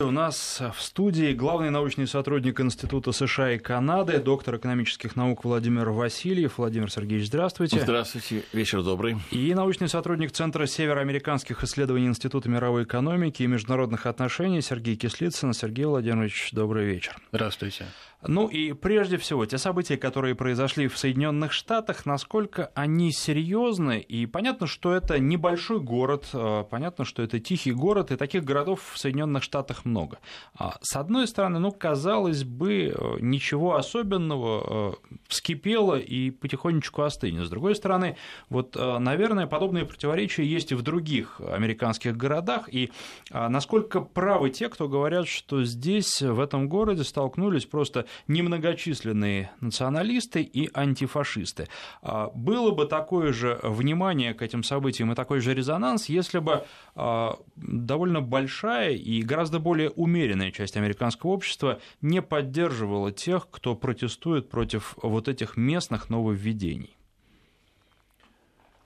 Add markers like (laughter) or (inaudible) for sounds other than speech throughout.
У нас в студии главный научный сотрудник Института США и Канады, доктор экономических наук Владимир Васильев. Владимир Сергеевич, здравствуйте. Здравствуйте, вечер добрый. И научный сотрудник Центра североамериканских исследований Института мировой экономики и международных отношений Сергей Кислицын. Сергей Владимирович, добрый вечер. Здравствуйте. Ну и прежде всего, те события, которые произошли в Соединенных Штатах, насколько они серьезны, и понятно, что это небольшой город, э, понятно, что это тихий город, и таких городов в Соединенных Штатах много. А, с одной стороны, ну, казалось бы, э, ничего особенного, э, вскипело и потихонечку остынет. С другой стороны, вот, наверное, подобные противоречия есть и в других американских городах, и насколько правы те, кто говорят, что здесь, в этом городе, столкнулись просто немногочисленные националисты и антифашисты. А, было бы такое же внимание к этим событиям и такой же резонанс, если бы а, довольно большая и гораздо более умеренная часть американского общества не поддерживала тех, кто протестует против вот этих местных нововведений.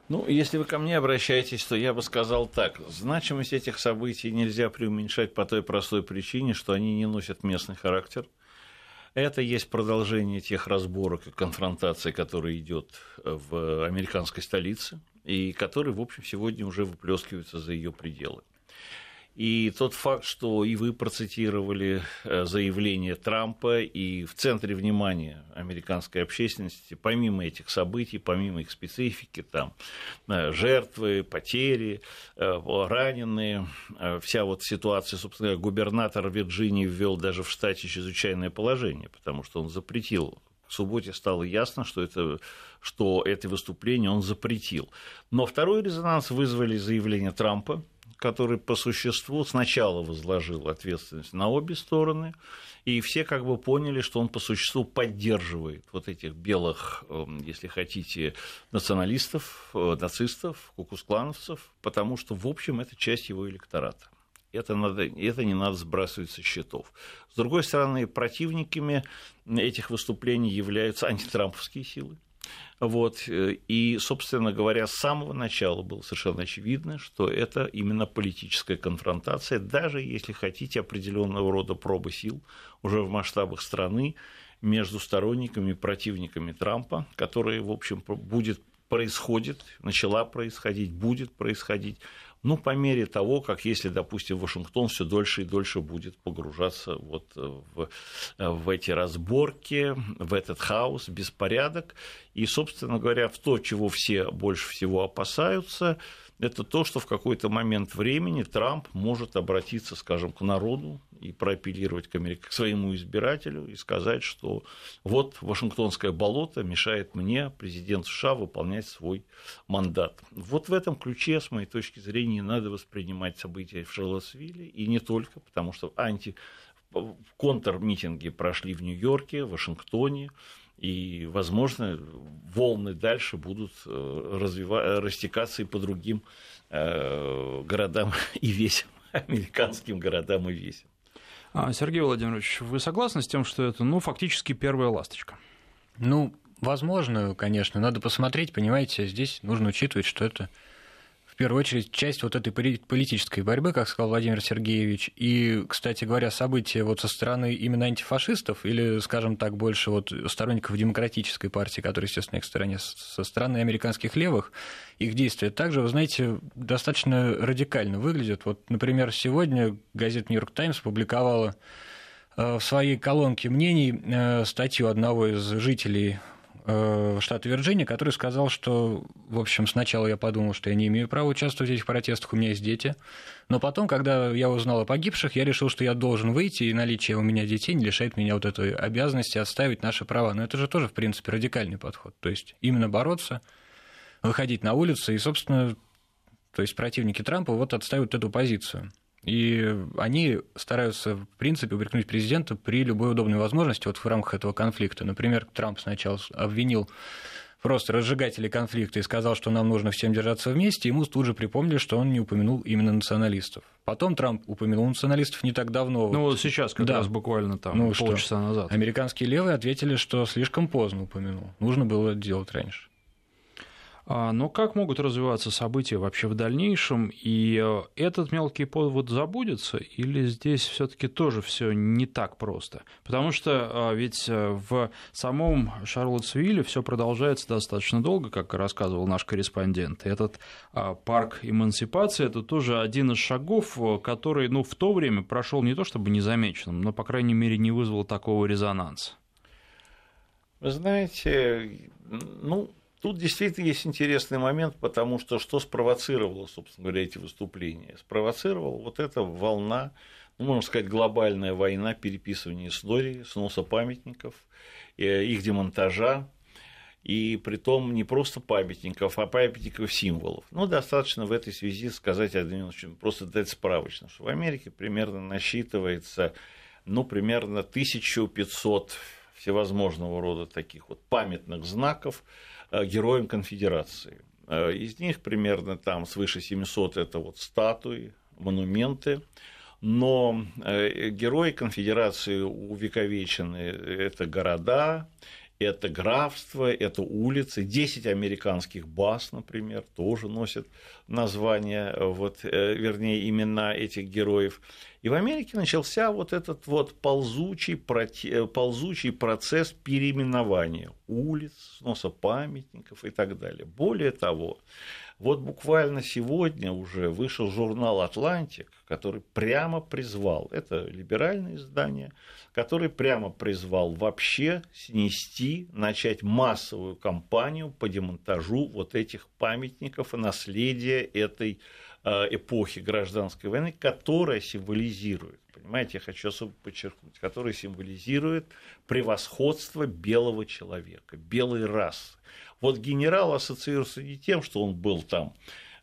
Ну, если вы ко мне обращаетесь, то я бы сказал так. Значимость этих событий нельзя преуменьшать по той простой причине, что они не носят местный характер – это есть продолжение тех разборок и конфронтаций, которые идет в американской столице, и которые, в общем, сегодня уже выплескиваются за ее пределы. И тот факт, что и вы процитировали э, заявление Трампа, и в центре внимания американской общественности, помимо этих событий, помимо их специфики, там э, жертвы, потери, э, раненые, вся вот ситуация, собственно, губернатор Вирджинии ввел даже в штате чрезвычайное положение, потому что он запретил в субботе стало ясно, что это, что это выступление он запретил. Но второй резонанс вызвали заявления Трампа, который по существу сначала возложил ответственность на обе стороны, и все как бы поняли, что он по существу поддерживает вот этих белых, эм, если хотите, националистов, э, нацистов, кукусклановцев, потому что, в общем, это часть его электората. Это, надо, это не надо сбрасывать со счетов. С другой стороны, противниками этих выступлений являются антитрамповские силы, вот. Э, и, собственно говоря, с самого начала было совершенно очевидно, что это именно политическая конфронтация, даже если хотите определенного рода пробы сил уже в масштабах страны между сторонниками и противниками Трампа, которые, в общем, будет происходит, начала происходить, будет происходить ну, по мере того, как если, допустим, Вашингтон все дольше и дольше будет погружаться вот в, в эти разборки, в этот хаос, беспорядок. И, собственно говоря, в то, чего все больше всего опасаются, это то, что в какой-то момент времени Трамп может обратиться, скажем, к народу и проапеллировать к, Америк... к своему избирателю и сказать, что вот Вашингтонское болото мешает мне, президент США, выполнять свой мандат. Вот в этом ключе, с моей точки зрения, надо воспринимать события в Шарлотсвилле, и не только, потому что анти контрмитинги прошли в Нью-Йорке, Вашингтоне, и, возможно, волны дальше будут э, развива... растекаться и по другим э, городам (laughs) и весям, (laughs) американским городам и весям. А, Сергей Владимирович, вы согласны с тем, что это, ну, фактически первая ласточка? Ну, возможно, конечно. Надо посмотреть, понимаете, здесь нужно учитывать, что это первую очередь, часть вот этой политической борьбы, как сказал Владимир Сергеевич. И, кстати говоря, события вот со стороны именно антифашистов или, скажем так, больше вот сторонников демократической партии, которая, естественно, их стороне, со стороны американских левых, их действия также, вы знаете, достаточно радикально выглядят. Вот, например, сегодня газета «Нью-Йорк Таймс» публиковала э, в своей колонке мнений э, статью одного из жителей Э, штата Вирджиния, который сказал, что, в общем, сначала я подумал, что я не имею права участвовать в этих протестах, у меня есть дети, но потом, когда я узнал о погибших, я решил, что я должен выйти, и наличие у меня детей не лишает меня вот этой обязанности отставить наши права. Но это же тоже, в принципе, радикальный подход. То есть именно бороться, выходить на улицы, и, собственно, то есть противники Трампа вот отстаивают эту позицию. И они стараются, в принципе, упрекнуть президента при любой удобной возможности вот в рамках этого конфликта. Например, Трамп сначала обвинил просто разжигателей конфликта и сказал, что нам нужно всем держаться вместе, ему тут же припомнили, что он не упомянул именно националистов. Потом Трамп упомянул националистов не так давно. Ну вот сейчас, как да. раз буквально там ну, полчаса что? назад. Американские левые ответили, что слишком поздно упомянул. Нужно было это делать раньше. А, но как могут развиваться события вообще в дальнейшем? И э, этот мелкий повод забудется? Или здесь все-таки тоже все не так просто? Потому что а, ведь э, в самом Шарлоттсвилле все продолжается достаточно долго, как рассказывал наш корреспондент. Этот парк эмансипации это тоже один из шагов, э, который ну, в то время прошел не то чтобы незамеченным, но, по крайней мере, не вызвал такого резонанса. Вы знаете, ну, Тут действительно есть интересный момент, потому что что спровоцировало, собственно говоря, эти выступления? Спровоцировала вот эта волна, ну, можно сказать, глобальная война переписывания истории, сноса памятников, э, их демонтажа, и при том не просто памятников, а памятников символов. Ну, достаточно в этой связи сказать просто дать справочно, что в Америке примерно насчитывается, ну, примерно 1500 всевозможного рода таких вот памятных знаков, героям конфедерации. Э, из них примерно там свыше 700 это вот статуи, монументы, но э, герои конфедерации увековечены это города, это графство, это улицы. 10 американских баз, например, тоже носят название, вот, вернее, имена этих героев. И в Америке начался вот этот вот ползучий, э, ползучий процесс переименования улиц, сноса памятников и так далее. Более того, вот буквально сегодня уже вышел журнал «Атлантик», который прямо призвал, это либеральное издание, который прямо призвал вообще снести, начать массовую кампанию по демонтажу вот этих памятников и наследия этой Э, эпохи гражданской войны, которая символизирует, понимаете, я хочу особо подчеркнуть, которая символизирует превосходство белого человека, белой расы. Вот генерал ассоциируется не тем, что он был там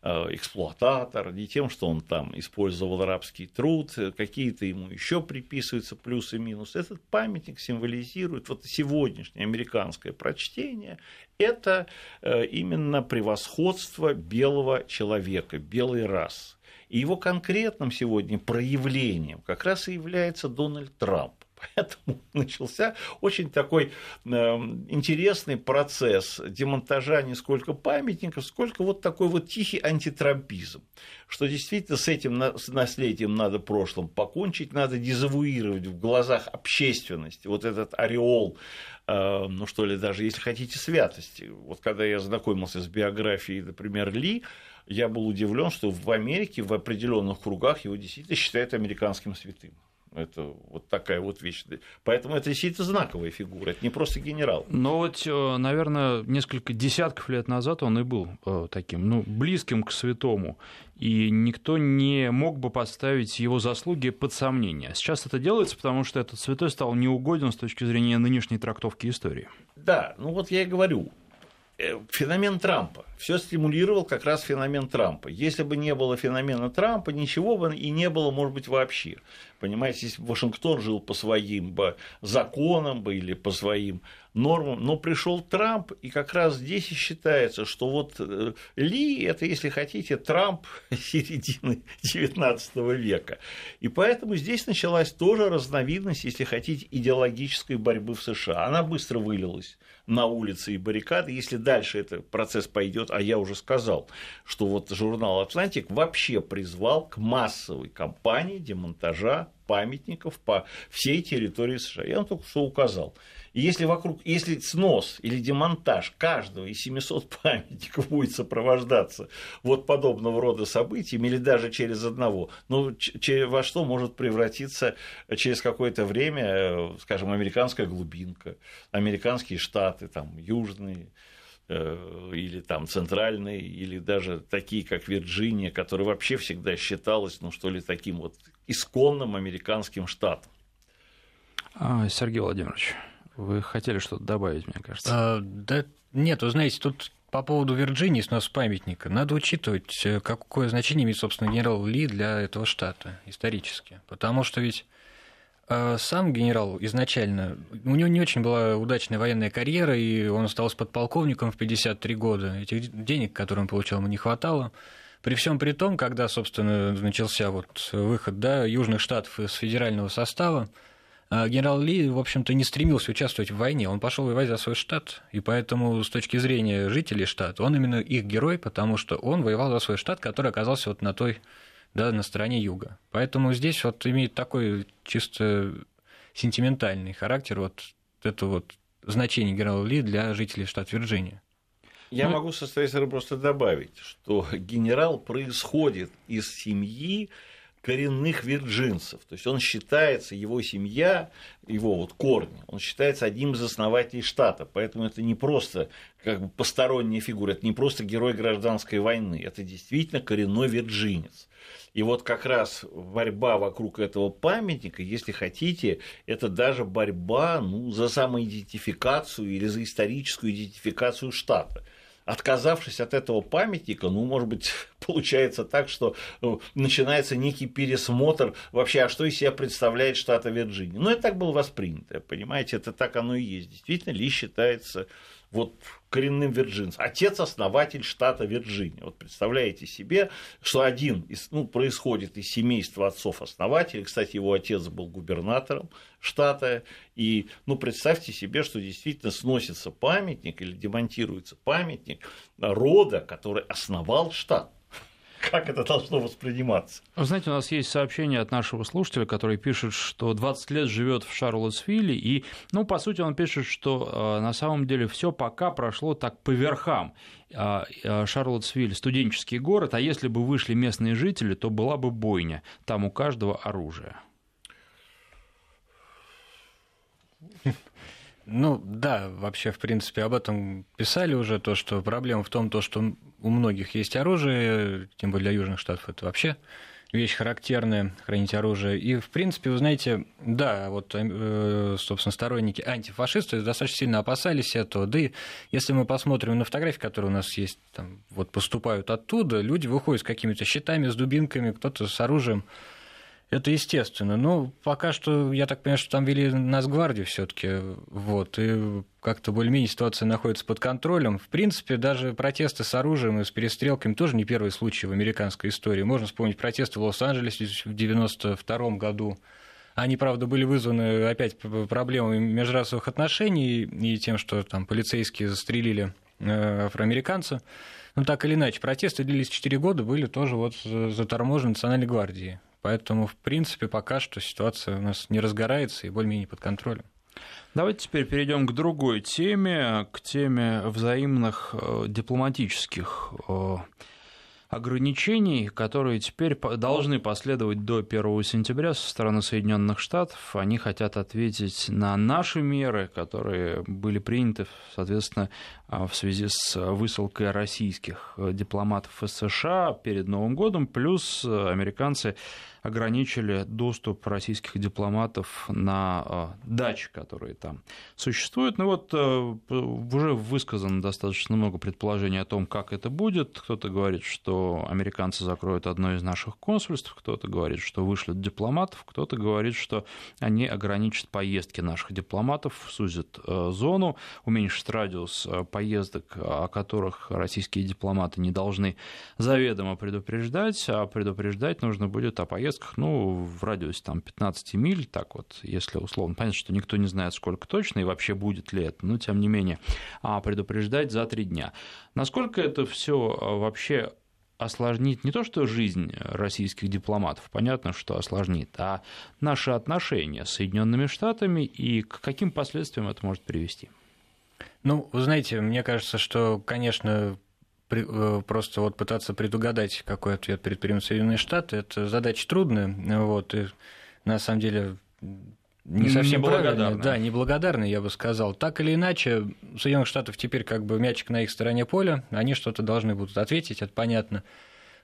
Э, эксплуататор, не тем, что он там использовал арабский труд, э, какие-то ему еще приписываются плюсы и минусы. Этот памятник символизирует вот сегодняшнее американское прочтение, это э, именно превосходство белого человека, белой расы. И его конкретным сегодня проявлением как раз и является Дональд Трамп. (laughs) Поэтому начался очень такой эм, интересный процесс демонтажа не сколько памятников, сколько вот такой вот тихий антитрампизм, что действительно с этим наследием надо прошлым покончить, надо дезавуировать в глазах общественности вот этот ореол эм, ну что ли, даже если хотите, святости. Вот когда я знакомился с биографией, например, Ли, я был удивлен, что в Америке в определенных кругах его действительно считают американским святым. Это вот такая вот вещь. Поэтому это действительно знаковая фигура, это не просто генерал. Но вот, э, наверное, несколько десятков лет назад он и был э, таким, ну, близким к святому. И никто не мог бы поставить его заслуги под сомнение. Сейчас это делается, потому что этот святой стал неугоден с точки зрения нынешней трактовки истории. Да, ну вот я и говорю, феномен Трампа. Все стимулировал как раз феномен Трампа. Если бы не было феномена Трампа, ничего бы и не было, может быть, вообще. Понимаете, если бы Вашингтон жил по своим бы законам бы или по своим нормам, но пришел Трамп, и как раз здесь и считается, что вот э, Ли – это, если хотите, Трамп (laughs) середины XIX века. И поэтому здесь началась тоже разновидность, если хотите, идеологической борьбы в США. Она быстро вылилась на улицы и баррикады. Если дальше этот процесс пойдет, а я уже сказал, что вот журнал «Атлантик» вообще призвал к массовой кампании демонтажа памятников по всей территории США. Я вам только что указал. И если вокруг, если снос или демонтаж каждого из 700 (laughs) памятников будет сопровождаться вот подобного рода событиями или даже через одного, ну, во что может превратиться через какое-то время, э, скажем, американская глубинка, американские штаты, там, южные, э, или там центральные, или даже такие, как Вирджиния, которая вообще всегда считалась, ну что ли, таким вот исконным американским штатом. А, Сергей Владимирович, вы хотели что-то добавить, мне кажется? А, да нет, вы знаете, тут по поводу Вирджинии, снос памятника, надо учитывать, э, какое значение имеет, собственно, генерал Ли для этого штата исторически. Потому что ведь э, сам генерал изначально, у него не очень была удачная военная карьера, и он остался подполковником в 53 года. Этих денег, которые он получал, ему не хватало. При всем при том, когда, собственно, начался вот выход да, Южных Штатов из федерального состава, генерал Ли, в общем-то, не стремился участвовать в войне. Он пошел воевать за свой штат, и поэтому с точки зрения жителей штата он именно их герой, потому что он воевал за свой штат, который оказался вот на той, да, на стороне юга. Поэтому здесь вот имеет такой чисто сентиментальный характер вот это вот значение генерала Ли для жителей штата Вирджиния. Я ну, могу со своей стороны просто добавить, что генерал происходит из семьи, коренных вирджинцев. То есть он считается, его семья, его вот корни, он считается одним из основателей штата. Поэтому это не просто как бы посторонняя фигура, это не просто герой гражданской войны, это действительно коренной вирджинец. И вот как раз борьба вокруг этого памятника, если хотите, это даже борьба ну, за самоидентификацию или за историческую идентификацию штата отказавшись от этого памятника, ну, может быть, (laughs) получается так, что ну, начинается некий пересмотр вообще, а что из себя представляет штата Вирджиния. Ну, это так было воспринято, понимаете, это так оно и есть. Действительно, Ли считается вот коренным вирджинцем. Отец основатель штата Вирджиния. Вот представляете себе, что один из, ну, происходит из семейства отцов-основателей. Кстати, его отец был губернатором штата. И ну, представьте себе, что действительно сносится памятник или демонтируется памятник рода, который основал штат как это должно восприниматься. Вы знаете, у нас есть сообщение от нашего слушателя, который пишет, что 20 лет живет в Шарлотсвилле, и, ну, по сути, он пишет, что э, на самом деле все пока прошло так по верхам. Э, э, Шарлотсвиль – студенческий город, а если бы вышли местные жители, то была бы бойня. Там у каждого оружие. Ну да, вообще, в принципе, об этом писали уже, то, что проблема в том, то, что у многих есть оружие, тем более для южных штатов это вообще вещь характерная, хранить оружие. И, в принципе, вы знаете, да, вот, э, собственно, сторонники антифашистов достаточно сильно опасались этого. Да и если мы посмотрим на фотографии, которые у нас есть, там, вот поступают оттуда, люди выходят с какими-то щитами, с дубинками, кто-то с оружием. Это естественно. Но пока что, я так понимаю, что там вели нас гвардию все таки вот, и как-то более-менее ситуация находится под контролем. В принципе, даже протесты с оружием и с перестрелками тоже не первый случай в американской истории. Можно вспомнить протесты в Лос-Анджелесе в 1992 году. Они, правда, были вызваны опять проблемами межрасовых отношений и тем, что там полицейские застрелили э, афроамериканца. Но так или иначе, протесты длились 4 года, были тоже вот заторможены Национальной гвардией. Поэтому, в принципе, пока что ситуация у нас не разгорается и более-менее под контролем. Давайте теперь перейдем к другой теме, к теме взаимных э, дипломатических э, ограничений, которые теперь должны последовать до 1 сентября со стороны Соединенных Штатов. Они хотят ответить на наши меры, которые были приняты, соответственно, э, в связи с высылкой российских дипломатов из США перед Новым годом, плюс американцы ограничили доступ российских дипломатов на а, дачи, которые там существуют. Ну вот э, уже высказано достаточно много предположений о том, как это будет. Кто-то говорит, что американцы закроют одно из наших консульств, кто-то говорит, что вышлют дипломатов, кто-то говорит, что они ограничат поездки наших дипломатов, сузят э, зону, уменьшат радиус э, поездок, о которых российские дипломаты не должны заведомо предупреждать, а предупреждать нужно будет о поездках поездках, ну, в радиусе там 15 миль, так вот, если условно, понятно, что никто не знает, сколько точно и вообще будет ли это, но тем не менее, а предупреждать за три дня. Насколько это все а, вообще осложнит не то, что жизнь российских дипломатов, понятно, что осложнит, а наши отношения с Соединенными Штатами и к каким последствиям это может привести? Ну, вы знаете, мне кажется, что, конечно, просто вот пытаться предугадать, какой ответ предпримут Соединенные Штаты, это задача трудная, вот, и на самом деле не совсем правильно, да, неблагодарный, я бы сказал. Так или иначе, Соединенных Штатов теперь как бы мячик на их стороне поля, они что-то должны будут ответить, это понятно.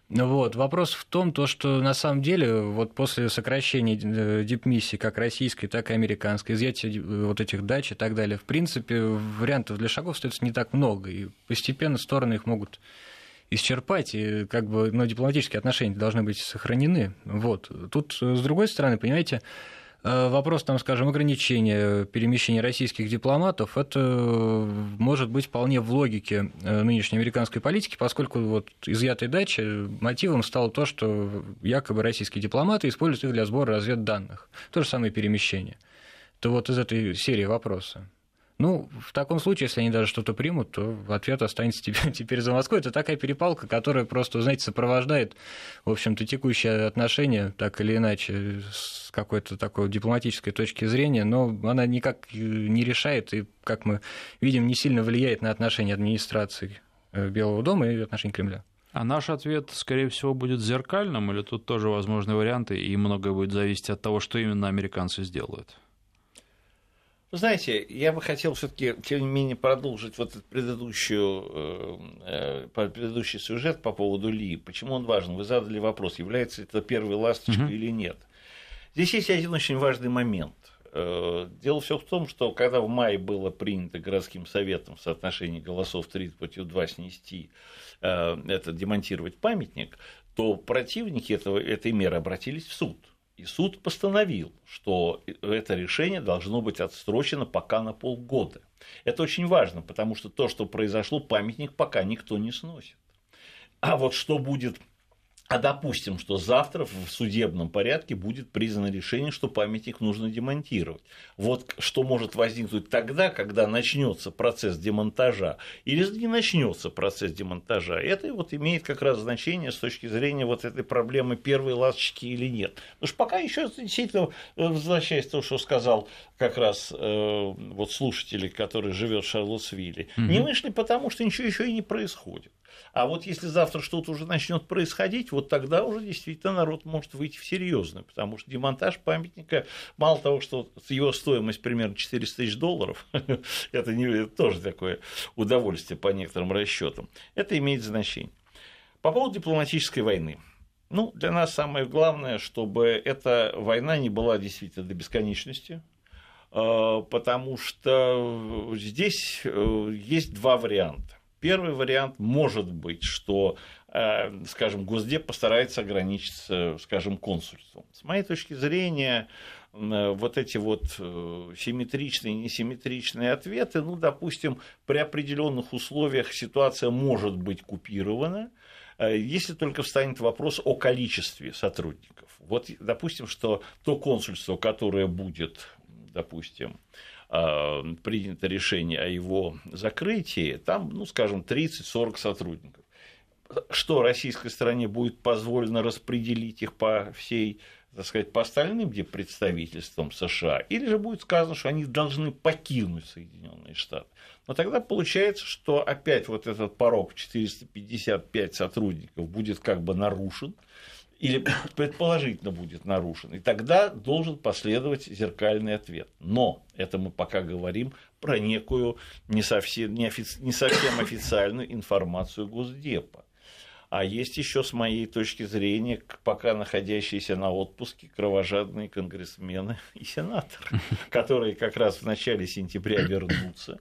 Ну вот. Вопрос в том, то, что на самом деле вот после сокращения э, дипмиссии как российской, так и американской, изъятия вот этих дач и так далее, в принципе, вариантов для шагов остается не так много, и постепенно стороны их могут исчерпать, и как бы, но дипломатические отношения должны быть сохранены. Вот. Тут, с другой стороны, понимаете, Э, вопрос, там, скажем, ограничения перемещения российских дипломатов, это может быть вполне в логике э, нынешней американской политики, поскольку вот изъятой дачи мотивом стало то, что якобы российские дипломаты используют их для сбора разведданных. То же самое перемещение. Это вот из этой серии вопроса. Ну, в таком случае, если они даже что-то примут, то ответ останется теперь, (laughs) теперь за Москвой. Это такая перепалка, которая просто, знаете, сопровождает, в общем-то, текущие отношения, так или иначе, с какой-то такой дипломатической точки зрения, но она никак не решает и, как мы видим, не сильно влияет на отношения администрации э, Белого дома и отношения Кремля. А наш ответ, скорее всего, будет зеркальным, или тут тоже возможны варианты, и многое будет зависеть от того, что именно американцы сделают? Знаете, я бы хотел все-таки, тем не менее, продолжить вот этот предыдущую, э, э предыдущий сюжет по поводу Ли. Почему он важен? Вы задали вопрос, является это первой ласточкой угу. или нет. Здесь есть один очень важный момент. Э, дело все в том, что когда в мае было принято городским советом в соотношении голосов 3 против 2 снести, это демонтировать памятник, то противники этого, этой меры обратились в суд – и суд постановил, что это решение должно быть отсрочено пока на полгода. Это очень важно, потому что то, что произошло, памятник пока никто не сносит. А вот что будет а допустим, что завтра в судебном порядке будет признано решение, что памятник нужно демонтировать. Вот что может возникнуть тогда, когда начнется процесс демонтажа, или не начнется процесс демонтажа. Это вот имеет как раз значение с точки зрения вот этой проблемы первой ласточки или нет. Потому что пока еще действительно, э, возвращаясь к тому, что сказал как раз э, вот слушатели, который живет в Шарлотсвилле, угу. не вышли потому, что ничего еще и не происходит. А вот если завтра что-то уже начнет происходить, вот тогда уже действительно народ может выйти в серьезный, потому что демонтаж памятника, мало того, что его стоимость примерно 400 тысяч долларов, (laughs) это, не, это тоже такое удовольствие по некоторым расчетам, это имеет значение. По поводу дипломатической войны. Ну, для нас самое главное, чтобы эта война не была действительно до бесконечности, а, потому что здесь э, есть два варианта. Первый вариант может быть, что, э, скажем, Госдеп постарается ограничиться, скажем, консульством. С моей точки зрения, э, вот эти вот э, симметричные и несимметричные ответы, ну, допустим, при определенных условиях ситуация может быть купирована, если только встанет вопрос о количестве сотрудников. Вот, допустим, что то консульство, которое будет, допустим, а, принято решение о его закрытии, там, ну, скажем, 30-40 сотрудников. Что российской стране будет позволено распределить их по всей так сказать, по остальным где представительствам США, или же будет сказано, что они должны покинуть Соединенные Штаты. Но тогда получается, что опять вот этот порог 455 сотрудников будет как бы нарушен, или предположительно будет нарушен. И тогда должен последовать зеркальный ответ. Но это мы пока говорим про некую не совсем, не, офици, не совсем официальную информацию Госдепа. А есть еще, с моей точки зрения, пока находящиеся на отпуске кровожадные конгрессмены и сенаторы, (laughs) которые как раз в начале сентября вернутся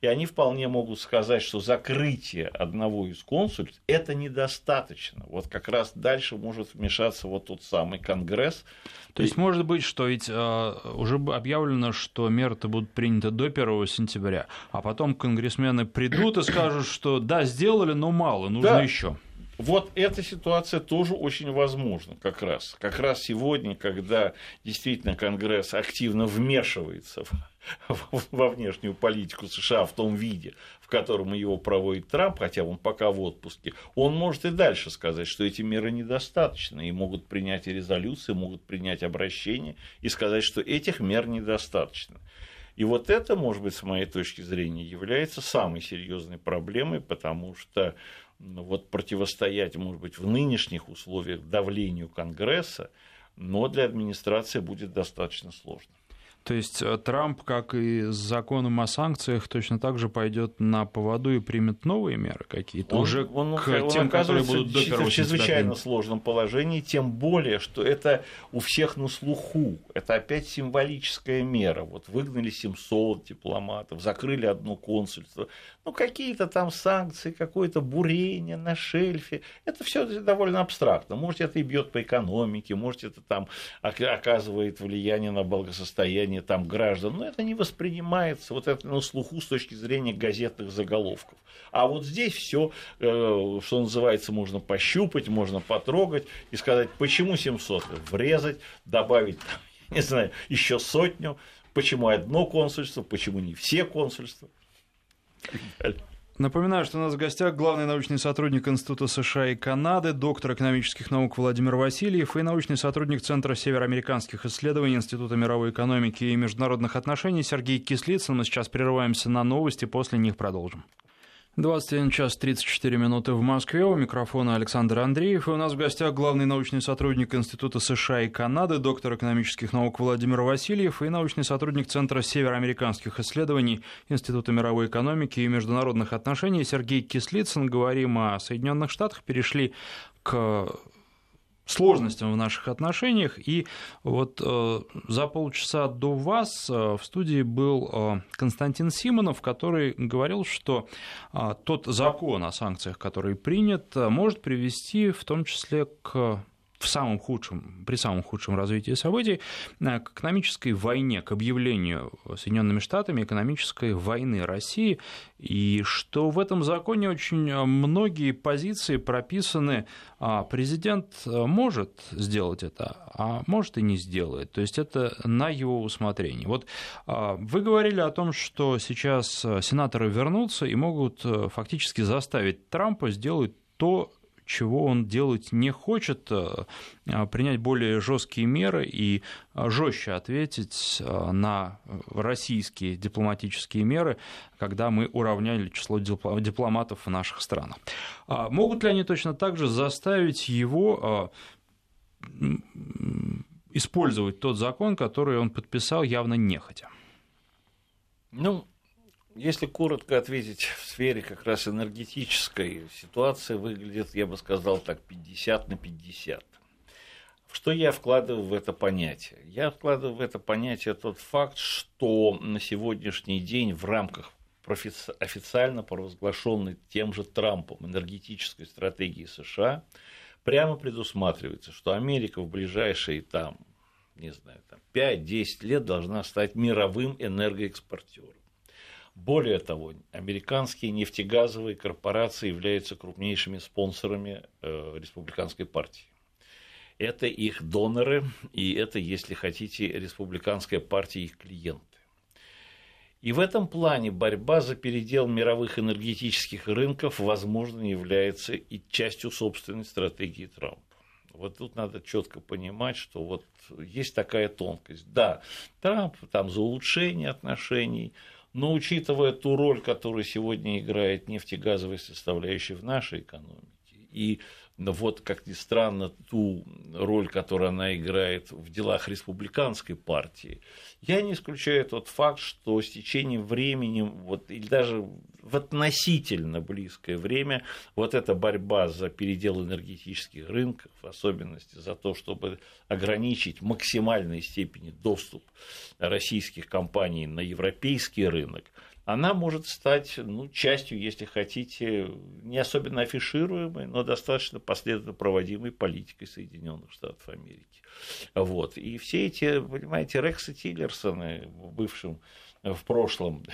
и они вполне могут сказать, что закрытие одного из консульств – это недостаточно. Вот как раз дальше может вмешаться вот тот самый Конгресс. То есть, может быть, что ведь э, уже объявлено, что меры-то будут приняты до 1 сентября, а потом конгрессмены придут и скажут, что да, сделали, но мало, нужно да. еще. Вот эта ситуация тоже очень возможна как раз. Как раз сегодня, когда действительно Конгресс активно вмешивается в, (laughs) во внешнюю политику США в том виде, в котором его проводит Трамп, хотя он пока в отпуске, он может и дальше сказать, что эти меры недостаточны, и могут принять резолюции, могут принять обращение и сказать, что этих мер недостаточно. И вот это, может быть, с моей точки зрения, является самой серьезной проблемой, потому что вот противостоять, может быть, в нынешних условиях давлению Конгресса, но для администрации будет достаточно сложно. То есть э, Трамп, как и с законом о санкциях, точно так же пойдет на поводу и примет новые меры какие-то он, уже он, к он, тем, которые будут до В чрезвычайно сложном положении, тем более, что это у всех на слуху. Это опять символическая мера. Вот выгнали 700 дипломатов, закрыли одно консульство. Ну, какие-то там санкции, какое-то бурение на шельфе. Это все довольно абстрактно. Может, это и бьет по экономике, может, это там оказывает влияние на благосостояние состояние там граждан, но это не воспринимается вот это на слуху с точки зрения газетных заголовков. А вот здесь все, э, что называется, можно пощупать, можно потрогать и сказать, почему 700, врезать, добавить (laughs) не знаю, еще сотню, почему одно консульство, почему не все консульства. Напоминаю, что у нас в гостях главный научный сотрудник Института США и Канады, доктор экономических наук Владимир Васильев и научный сотрудник Центра североамериканских исследований Института мировой экономики и международных отношений Сергей Кислицын. Мы сейчас прерываемся на новости, после них продолжим. 21 час 34 минуты в Москве. У микрофона Александр Андреев. И у нас в гостях главный научный сотрудник Института США и Канады, доктор экономических наук Владимир Васильев и научный сотрудник Центра североамериканских исследований Института мировой экономики и международных отношений Сергей Кислицын. Говорим о Соединенных Штатах. Перешли к сложностям в наших отношениях. И вот э, за полчаса до вас э, в студии был э, Константин Симонов, который говорил, что э, тот закон о санкциях, который принят, э, может привести в том числе к в самом худшем, при самом худшем развитии событий э, к экономической войне, к объявлению Соединенными Штатами экономической войны России, и что в этом законе очень многие позиции прописаны, а президент может сделать это, а может и не сделает, то есть это на его усмотрение. Вот а, вы говорили о том, что сейчас сенаторы вернутся и могут э, фактически заставить Трампа сделать то, чего он делать не хочет, э, а, принять более жесткие меры и э, жестче ответить э, на российские дипломатические меры, когда мы уравняли число дипломатов в наших странах. А могут ли они точно так же заставить его использовать тот закон, который он подписал явно нехотя? Ну, если коротко ответить, в сфере как раз энергетической ситуация выглядит, я бы сказал так, 50 на 50. Что я вкладываю в это понятие? Я вкладываю в это понятие тот факт, что на сегодняшний день в рамках официально провозглашенной тем же Трампом энергетической стратегии США прямо предусматривается, что Америка в ближайшие там, не знаю, там 5-10 лет должна стать мировым энергоэкспортером. Более того, американские нефтегазовые корпорации являются крупнейшими спонсорами э, республиканской партии. Это их доноры, и это, если хотите, республиканская партия их клиенты. И в этом плане борьба за передел мировых энергетических рынков, возможно, является и частью собственной стратегии Трампа. Вот тут надо четко понимать, что вот есть такая тонкость. Да, Трамп там за улучшение отношений, но учитывая ту роль, которую сегодня играет нефтегазовая составляющая в нашей экономике, и вот, как ни странно, ту роль, которую она играет в делах республиканской партии, я не исключаю тот факт, что с течением времени, вот, или даже в относительно близкое время, вот эта борьба за передел энергетических рынков, в особенности за то, чтобы ограничить в максимальной степени доступ российских компаний на европейский рынок, она может стать ну, частью, если хотите, не особенно афишируемой, но достаточно последовательно проводимой политикой Соединенных Штатов Америки. Вот. И все эти, понимаете, Рексы Тиллерсоны, бывшим в прошлом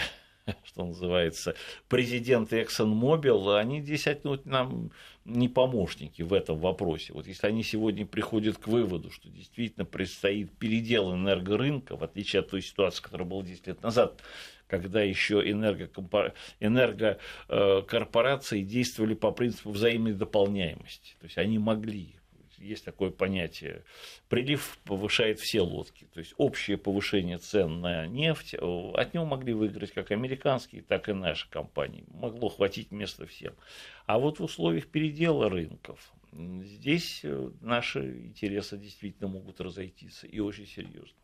(laughs) что называется, президенты ExxonMobil, они здесь отнюдь нам не помощники в этом вопросе. Вот если они сегодня приходят к выводу, что действительно предстоит передел энергорынка, в отличие от той ситуации, которая была 10 лет назад, когда еще энергокорпорации действовали по принципу взаимной дополняемости. То есть они могли есть такое понятие. Прилив повышает все лодки. То есть общее повышение цен на нефть, от него могли выиграть как американские, так и наши компании. Могло хватить места всем. А вот в условиях передела рынков здесь э, наши интересы действительно могут разойтись и очень серьезно.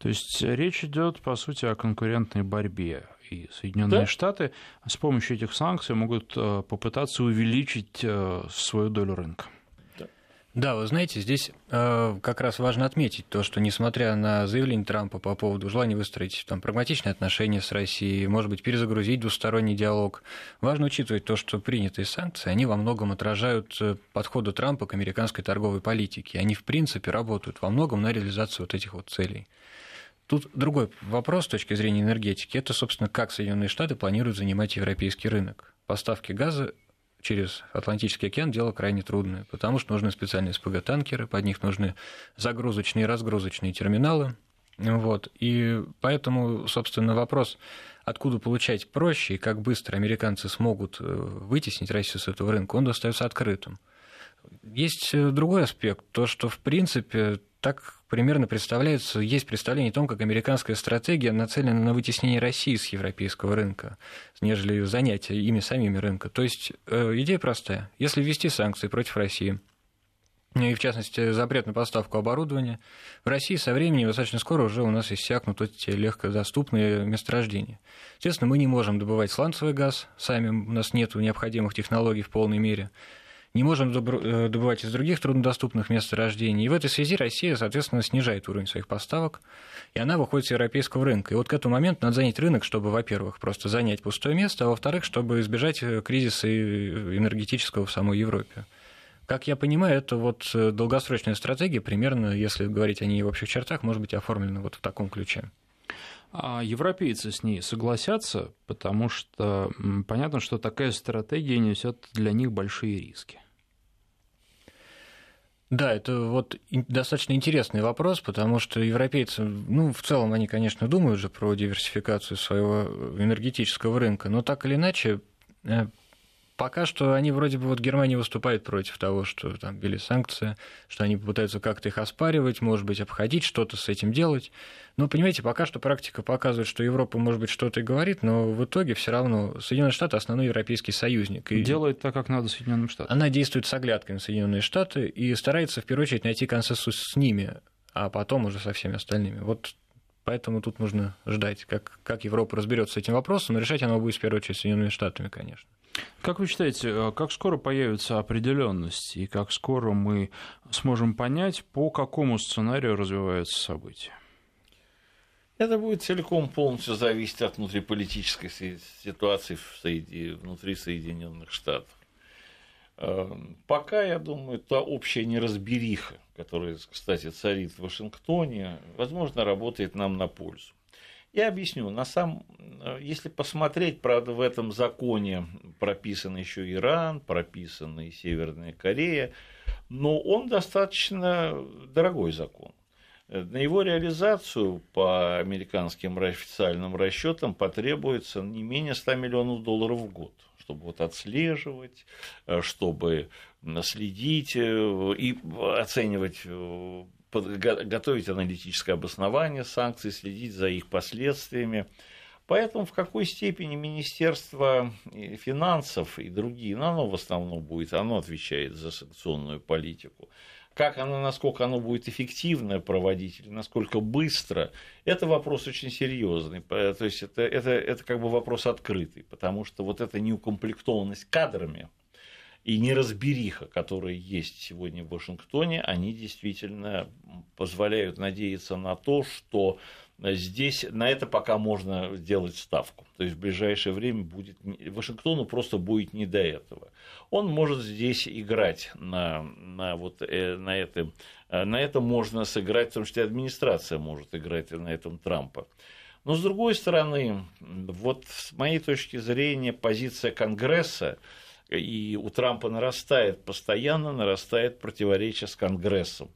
То есть речь идет, по сути, о конкурентной борьбе. И Соединенные да? Штаты с помощью этих санкций могут э, попытаться увеличить э, свою долю рынка. Да, вы знаете, здесь э, как раз важно отметить то, что несмотря на заявление Трампа по поводу желания выстроить там, прагматичные отношения с Россией, может быть, перезагрузить двусторонний диалог, важно учитывать то, что принятые санкции, они во многом отражают э, подходы Трампа к американской торговой политике. Они, в принципе, работают во многом на реализацию вот этих вот целей. Тут другой вопрос с точки зрения энергетики. Это, собственно, как Соединенные Штаты планируют занимать европейский рынок. Поставки газа через Атлантический океан дело крайне трудное, потому что нужны специальные СПГ-танкеры, под них нужны загрузочные и разгрузочные терминалы. Вот. И поэтому, собственно, вопрос, откуда получать проще и как быстро американцы смогут э, вытеснить Россию с этого рынка, он остается открытым. Есть э, другой аспект, то, что, в принципе, так примерно представляется, есть представление о том, как американская стратегия нацелена на вытеснение России с европейского рынка, нежели занятие ими самими рынка. То есть э, идея простая. Если ввести санкции против России, и в частности запрет на поставку оборудования, в России со временем достаточно скоро уже у нас иссякнут эти легкодоступные месторождения. Естественно, мы не можем добывать сланцевый газ, сами у нас нет необходимых технологий в полной мере не можем э, добывать из других труднодоступных месторождений. И в этой связи Россия, соответственно, снижает уровень своих поставок, и она выходит с европейского рынка. И вот к этому моменту надо занять рынок, чтобы, во-первых, просто занять пустое место, а во-вторых, чтобы избежать э, кризиса энергетического в самой Европе. Как я понимаю, это вот э, долгосрочная стратегия, примерно, если говорить о ней в общих чертах, может быть оформлена вот в таком ключе. А европейцы с ней согласятся, потому что понятно, что такая стратегия несет для них большие риски. Да, это вот достаточно интересный вопрос, потому что европейцы, ну, в целом они, конечно, думают же про диверсификацию своего энергетического рынка, но так или иначе э, Пока что они вроде бы, вот Германия выступает против того, что там ввели санкции, что они пытаются как-то их оспаривать, может быть, обходить, что-то с этим делать. Но, понимаете, пока что практика показывает, что Европа, может быть, что-то и говорит, но в итоге все равно Соединенные Штаты основной европейский союзник. И Делает так, как надо Соединенным Штатам. Она действует с оглядкой на Соединенные Штаты и старается, в первую очередь, найти консенсус с ними, а потом уже со всеми остальными. Вот Поэтому тут нужно ждать, как, как Европа разберется с этим вопросом, но решать она будет в первую очередь Соединенными Штатами, конечно. Как вы считаете, э, как скоро появится определенность и как скоро мы сможем понять, по какому сценарию развиваются события? Это будет целиком полностью зависеть от внутриполитической ситуации внутри Соединенных Штатов. Эм, пока, я думаю, та общая неразбериха, которая, кстати, царит в Вашингтоне, возможно, работает нам на пользу. Я объясню. На самом, э, если посмотреть, правда, в этом законе прописан еще Иран, прописана и Северная Корея, но он достаточно дорогой закон. На его реализацию по американским официальным расчетам потребуется не менее 100 миллионов долларов в год чтобы вот отслеживать, э, чтобы следить э, и оценивать готовить аналитическое обоснование санкций, следить за их последствиями. Поэтому в какой степени Министерство финансов и другие, ну, оно в основном будет, оно отвечает за санкционную политику, как оно, насколько оно будет эффективно проводить, или насколько быстро, это вопрос очень серьезный. То есть это, это, это как бы вопрос открытый, потому что вот эта неукомплектованность кадрами и неразбериха, которые есть сегодня в Вашингтоне, они действительно позволяют надеяться на то, что здесь на это пока можно сделать ставку. То есть в ближайшее время будет Вашингтону просто будет не до этого. Он может здесь играть на, на, вот, э, на, это, э, на это можно сыграть, потому что администрация может играть на этом Трампа. Но с другой стороны, вот с моей точки зрения, позиция Конгресса и у Трампа нарастает, постоянно нарастает противоречие с Конгрессом.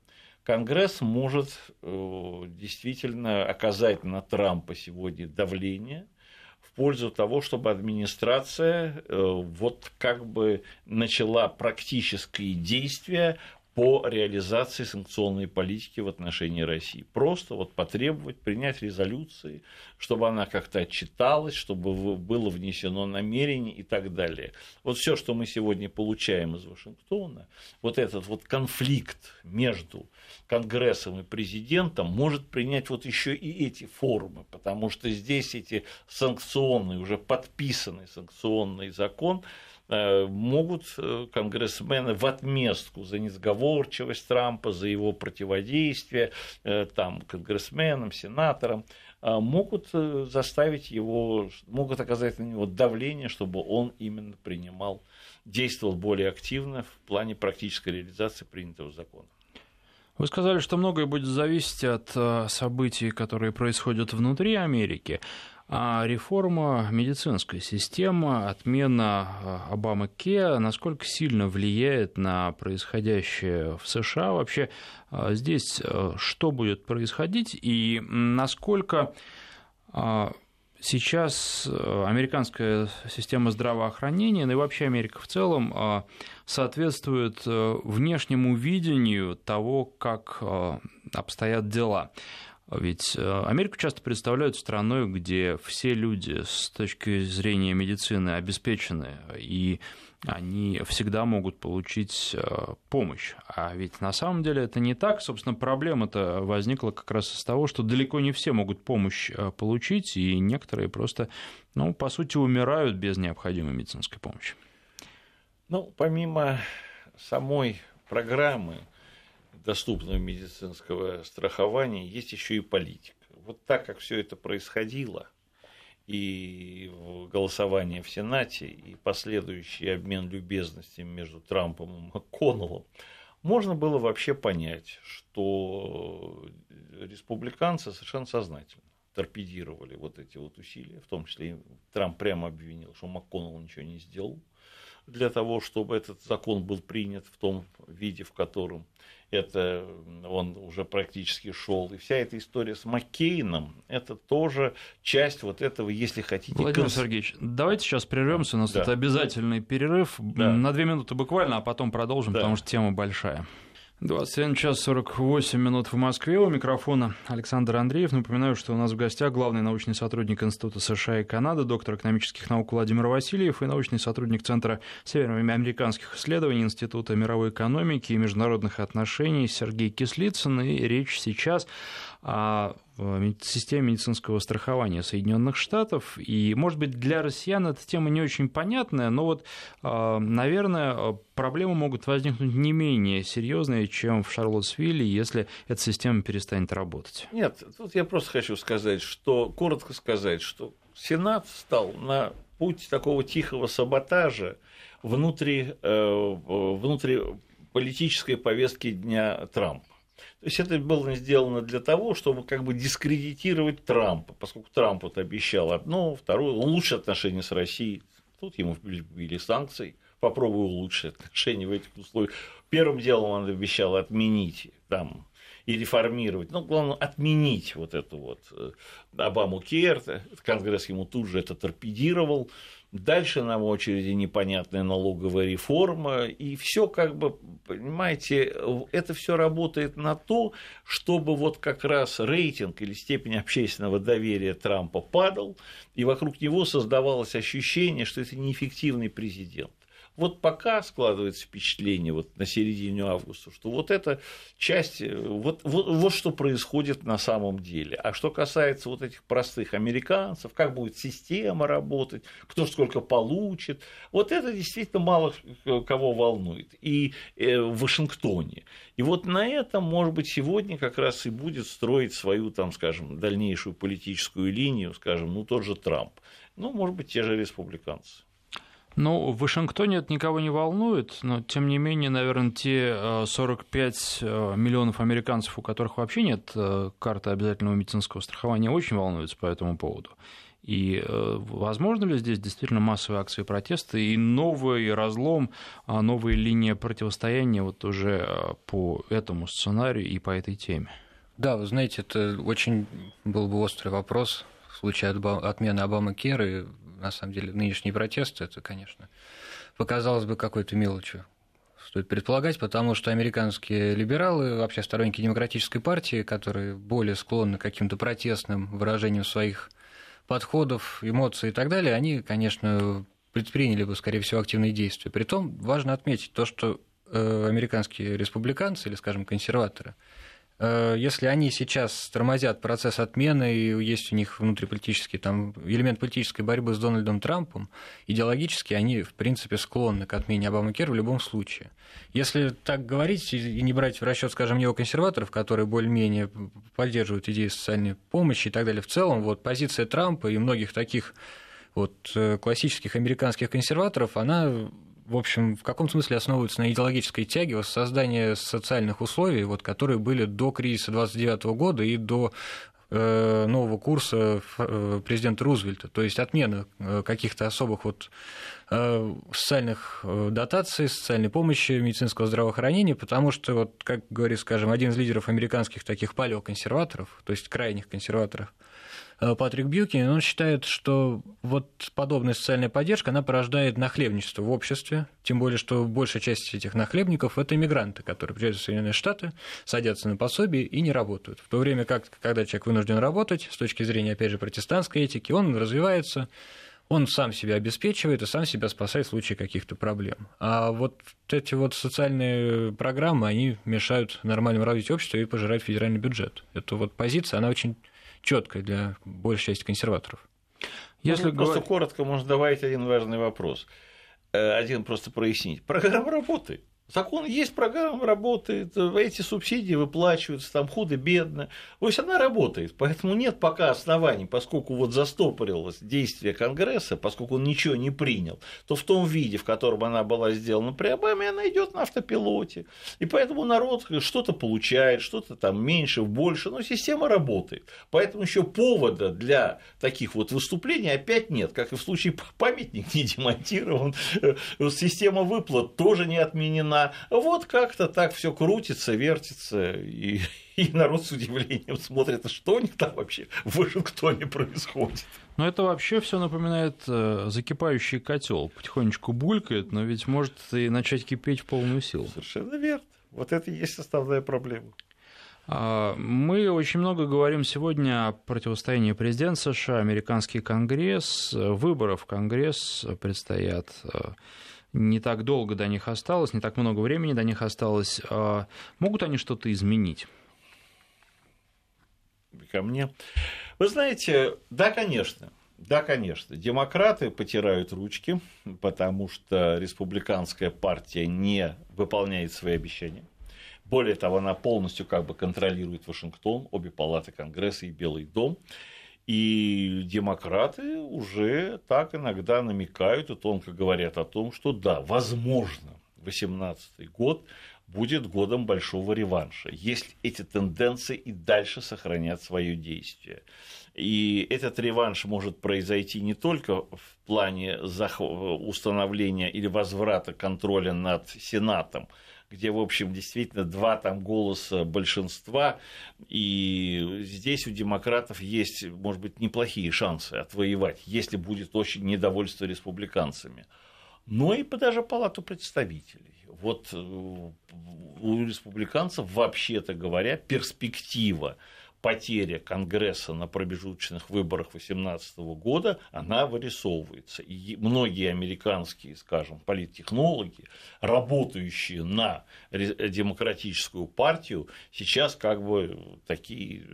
Конгресс может э, действительно оказать на Трампа сегодня давление в пользу того, чтобы администрация э, вот как бы начала практические действия по реализации санкционной политики в отношении России. Просто вот потребовать принять резолюции, чтобы она как-то отчиталась, чтобы было внесено намерение и так далее. Вот все, что мы сегодня получаем из Вашингтона, вот этот вот конфликт между Конгрессом и президентом может принять вот еще и эти формы, потому что здесь эти санкционные, уже подписанный санкционный закон, могут э, конгрессмены в отместку за несговорчивость Трампа, за его противодействие э, там, конгрессменам, сенаторам, могут заставить его, могут оказать на него давление, чтобы он именно принимал, действовал более активно в плане практической реализации принятого закона. Вы сказали, что многое будет зависеть от событий, которые происходят внутри Америки. А реформа медицинской системы, отмена а, Обама Ке, насколько сильно влияет на происходящее в США? Вообще а, здесь что будет происходить и насколько сейчас американская система здравоохранения, ну и вообще Америка в целом, соответствует внешнему видению того, как обстоят дела. Ведь э, Америку часто представляют страной, где все люди с точки зрения медицины обеспечены, и они всегда могут получить э, помощь. А ведь на самом деле это не так. Собственно, проблема-то возникла как раз из того, что далеко не все могут помощь э, получить, и некоторые просто, ну, по сути, умирают без необходимой медицинской помощи. Ну, помимо самой программы, доступного медицинского страхования, есть еще и политика. Вот так как все это происходило, и голосование в Сенате, и последующий обмен любезностями между Трампом и МакКоннеллом, можно было вообще понять, что республиканцы совершенно сознательно торпедировали вот эти вот усилия, в том числе Трамп прямо обвинил, что МакКоннелл ничего не сделал для того, чтобы этот закон был принят в том виде, в котором это он уже практически шел. И вся эта история с Маккейном, это тоже часть вот этого, если хотите... Владимир конс... Сергеевич, давайте сейчас прервемся, у нас да. это обязательный перерыв да. на две минуты буквально, а потом продолжим, да. потому что тема большая. 21 час 48 минут в Москве. У микрофона Александр Андреев. Напоминаю, что у нас в гостях главный научный сотрудник Института США и Канады, доктор экономических наук Владимир Васильев и научный сотрудник Центра североамериканских исследований Института мировой экономики и международных отношений Сергей Кислицын. И речь сейчас о системе медицинского страхования Соединенных Штатов. И, может быть, для россиян эта тема не очень понятная, но вот, а, наверное, проблемы могут возникнуть не менее серьезные, чем в Шарлоттсвилле, если эта система перестанет работать. Нет, тут я просто хочу сказать, что, коротко сказать, что Сенат встал на путь такого тихого саботажа внутри, э, внутри политической повестки дня Трампа. То есть это было сделано для того, чтобы как бы дискредитировать Трампа, поскольку Трамп вот обещал одно, второе, он лучше отношения с Россией, тут ему ввели санкции, попробую улучшить отношения в этих условиях. Первым делом он обещал отменить там и реформировать, ну, главное, отменить вот эту вот э, Обаму Кер, Конгресс ему тут же это торпедировал, Дальше на очереди непонятная налоговая реформа, и все как бы, понимаете, это все работает на то, чтобы вот как раз рейтинг или степень общественного доверия Трампа падал, и вокруг него создавалось ощущение, что это неэффективный президент. Вот пока складывается впечатление вот на середине августа, что вот эта часть, вот, вот, вот что происходит на самом деле. А что касается вот этих простых американцев, как будет система работать, кто сколько получит, вот это действительно мало кого волнует. И э, в Вашингтоне. И вот на этом, может быть, сегодня как раз и будет строить свою, там, скажем, дальнейшую политическую линию, скажем, ну, тот же Трамп. Ну, может быть, те же республиканцы. Ну, в Вашингтоне это никого не волнует, но тем не менее, наверное, те 45 э, э, миллионов американцев, у которых вообще нет э, карты обязательного медицинского страхования, очень волнуются по этому поводу. И возможно ли здесь действительно массовые акции протеста и новый разлом, а новые линии противостояния вот уже по этому сценарию и по этой теме? Да, вы знаете, это очень был бы острый вопрос в случае отмены Обамы Керы на самом деле, нынешние протесты, это, конечно, показалось бы какой-то мелочью, стоит предполагать, потому что американские либералы, вообще сторонники демократической партии, которые более склонны к каким-то протестным выражениям своих подходов, эмоций и так далее, они, конечно, предприняли бы, скорее всего, активные действия. Притом важно отметить то, что э, американские республиканцы или, скажем, консерваторы – если они сейчас тормозят процесс отмены, и есть у них внутриполитический там, элемент политической борьбы с Дональдом Трампом, идеологически они, в принципе, склонны к отмене Обамакер в любом случае. Если так говорить и не брать в расчет, скажем, неоконсерваторов, которые более-менее поддерживают идеи социальной помощи и так далее, в целом вот позиция Трампа и многих таких вот э, классических американских консерваторов, она в общем, в каком смысле основываются на идеологической тяге создания социальных условий, вот, которые были до кризиса 29 года и до э, нового курса э, президента Рузвельта, то есть отмена каких-то особых вот социальных дотаций, социальной помощи, медицинского здравоохранения, потому что, вот, как говорит, скажем, один из лидеров американских таких палеоконсерваторов, то есть крайних консерваторов, Э, Патрик Бьюкин, он считает, что вот подобная социальная поддержка, она порождает нахлебничество в обществе, тем более, что большая часть этих нахлебников – это иммигранты, которые приезжают в Соединенные Штаты, садятся на пособие и не работают. В то время как, когда человек вынужден работать, с точки зрения, опять же, протестантской этики, он развивается, он сам себя обеспечивает и сам себя спасает в случае каких-то проблем. А вот эти вот социальные программы, они мешают нормальному развитию общества и пожирают федеральный бюджет. Это вот позиция, она очень четкой для большей части консерваторов. Если ну, просто коротко можно добавить один важный вопрос. Э, один просто прояснить. Программа работает. Закон есть, программа работает, эти субсидии выплачиваются, там худо-бедно. То есть она работает, поэтому нет пока оснований, поскольку вот застопорилось действие Конгресса, поскольку он ничего не принял, то в том виде, в котором она была сделана при Обаме, она идет на автопилоте. И поэтому народ что-то получает, что-то там меньше, больше, но система работает. Поэтому еще повода для таких вот выступлений опять нет, как и в случае (laughs) памятник не демонтирован, э, система выплат тоже не отменена она. Вот как-то так все крутится, вертится, и, (laughs) и народ с удивлением смотрит, что у них там вообще в Вашингтоне происходит. Но это вообще все напоминает э, закипающий котел. Потихонечку булькает, но ведь может и начать кипеть в полную силу. Совершенно верно. Вот это и есть основная проблема. А, мы очень много говорим сегодня о противостоянии президента США, американский конгресс, выборов в конгресс предстоят э, не так долго до них осталось, не так много времени до них осталось. А могут они что-то изменить? Ко мне. Вы знаете, да, конечно. Да, конечно. Демократы потирают ручки, потому что республиканская партия не выполняет свои обещания. Более того, она полностью как бы контролирует Вашингтон, обе палаты Конгресса и Белый дом. И демократы уже так иногда намекают и тонко говорят о том, что да, возможно, 2018 год будет годом большого реванша, если эти тенденции и дальше сохранят свое действие. И этот реванш может произойти не только в плане установления или возврата контроля над Сенатом, где, в общем, действительно два там голоса большинства, и здесь у демократов есть, может быть, неплохие шансы отвоевать, если будет очень недовольство республиканцами. Но и даже палату представителей. Вот э, у республиканцев, вообще-то говоря, перспектива потеря Конгресса на промежуточных выборах 2018 года, она вырисовывается. И многие американские, скажем, политтехнологи, работающие на демократическую партию, сейчас как бы такие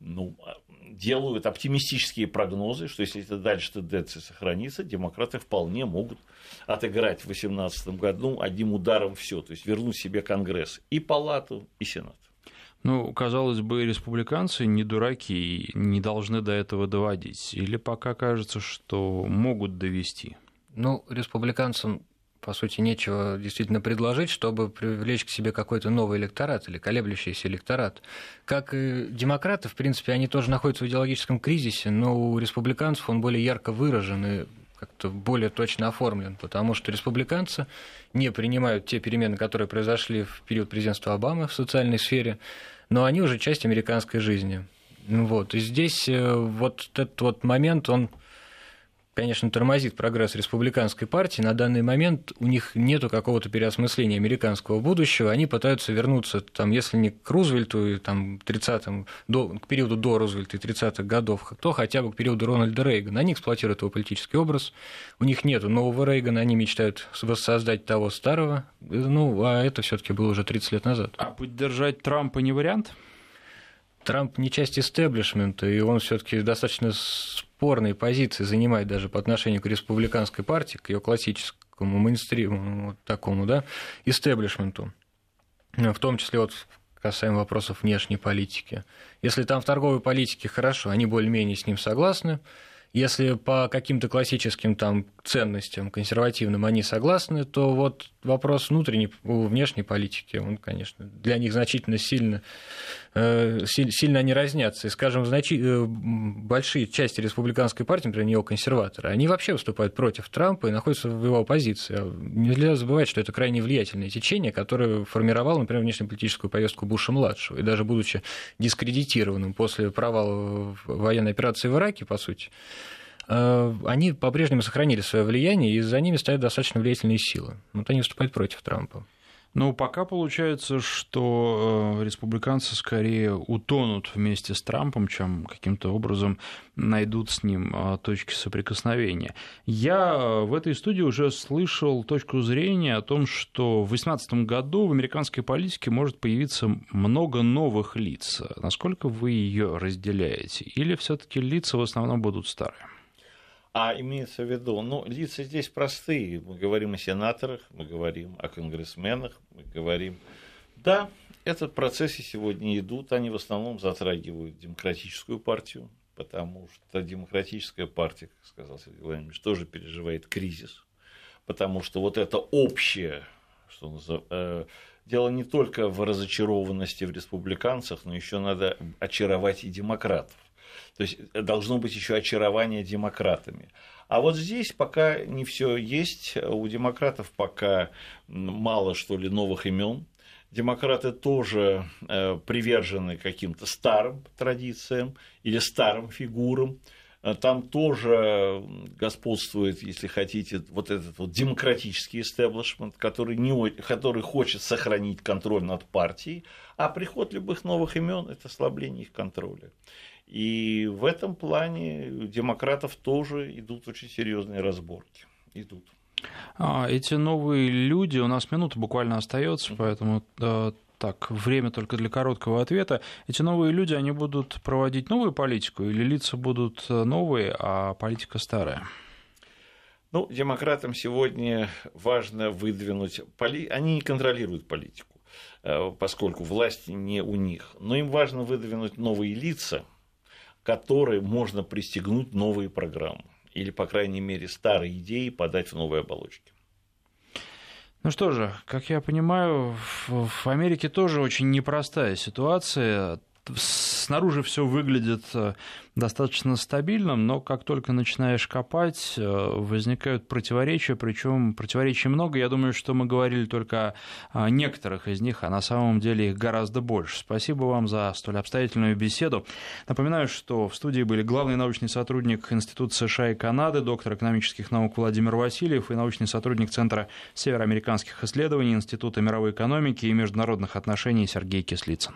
ну, делают оптимистические прогнозы, что если это дальше тенденция сохранится, демократы вполне могут отыграть в 2018 году одним ударом все, то есть вернуть себе Конгресс и Палату, и Сенат. Ну, казалось бы, республиканцы не дураки и не должны до этого доводить. Или пока кажется, что могут довести? Ну, республиканцам, по сути, нечего действительно предложить, чтобы привлечь к себе какой-то новый электорат или колеблющийся электорат. Как и демократы, в принципе, они тоже находятся в идеологическом кризисе, но у республиканцев он более ярко выражен и как-то более точно оформлен, потому что республиканцы не принимают те перемены, которые произошли в период президентства Обамы в социальной сфере, но они уже часть американской жизни. Вот. И здесь э, вот этот вот момент, он конечно, тормозит прогресс республиканской партии. На данный момент у них нет какого-то переосмысления американского будущего. Они пытаются вернуться, там, если не к Рузвельту, там, 30 до, к периоду до Рузвельта и 30-х годов, то хотя бы к периоду Рональда Рейгана. Они эксплуатируют его политический образ. У них нет нового Рейгана, они мечтают воссоздать того старого. Ну, а это все таки было уже 30 лет назад. А поддержать Трампа не вариант? Трамп не часть истеблишмента, и он все-таки достаточно спорные позиции занимает даже по отношению к республиканской партии, к ее классическому мейнстриму, вот такому, да, истеблишменту, в том числе вот касаемо вопросов внешней политики. Если там в торговой политике хорошо, они более-менее с ним согласны, если по каким-то классическим там ценностям консервативным они согласны, то вот вопрос внутренней, внешней политики, он, конечно, для них значительно сильно, э, сильно они разнятся. И, скажем, значи, э, большие части республиканской партии, например, неоконсерваторы, они вообще выступают против Трампа и находятся в его оппозиции. А нельзя забывать, что это крайне влиятельное течение, которое формировало, например, внешнеполитическую повестку Буша-младшего. И даже будучи дискредитированным после провала военной операции в Ираке, по сути, они по-прежнему сохранили свое влияние, и за ними стоят достаточно влиятельные силы. Вот они выступают против Трампа. Ну, пока получается, что э, республиканцы скорее утонут вместе с Трампом, чем каким-то образом найдут с ним э, точки соприкосновения. Я в этой студии уже слышал точку зрения о том, что в 2018 году в американской политике может появиться много новых лиц. Насколько вы ее разделяете? Или все-таки лица в основном будут старые? А имеется в виду, ну, лица здесь простые. Мы говорим о сенаторах, мы говорим о конгрессменах, мы говорим... Да, этот процессы сегодня идут, они в основном затрагивают демократическую партию, потому что демократическая партия, как сказал Сергей Владимирович, тоже переживает кризис, потому что вот это общее, что называется, э, дело не только в разочарованности в республиканцах, но еще надо очаровать и демократов. То есть э, должно быть еще очарование демократами. А вот здесь пока не все есть. У демократов пока мало, что ли, новых имен. Демократы тоже э, привержены каким-то старым традициям или старым фигурам. Э, там тоже господствует, если хотите, вот этот вот демократический истеблишмент, который, не, который хочет сохранить контроль над партией, а приход любых новых имен – это ослабление их контроля. И в этом плане у демократов тоже идут очень серьезные разборки. Идут. А, эти новые люди, у нас минута буквально остается, поэтому так, время только для короткого ответа. Эти новые люди, они будут проводить новую политику или лица будут э, новые, а политика старая? Ну, демократам сегодня важно выдвинуть... Поли... Они не контролируют политику, э, поскольку власть не у них. Но им важно выдвинуть новые лица, которые можно пристегнуть новые программы. Или, по крайней мере, старые идеи подать в новые оболочки. Ну что же, как я понимаю, в Америке тоже очень непростая ситуация снаружи все выглядит э, достаточно стабильным, но как только начинаешь копать, э, возникают противоречия, причем противоречий много. Я думаю, что мы говорили только о некоторых из них, а на самом деле их гораздо больше. Спасибо вам за столь обстоятельную беседу. Напоминаю, что в студии были главный научный сотрудник Института США и Канады, доктор экономических наук Владимир Васильев и научный сотрудник Центра североамериканских исследований Института мировой экономики и международных отношений Сергей Кислицын.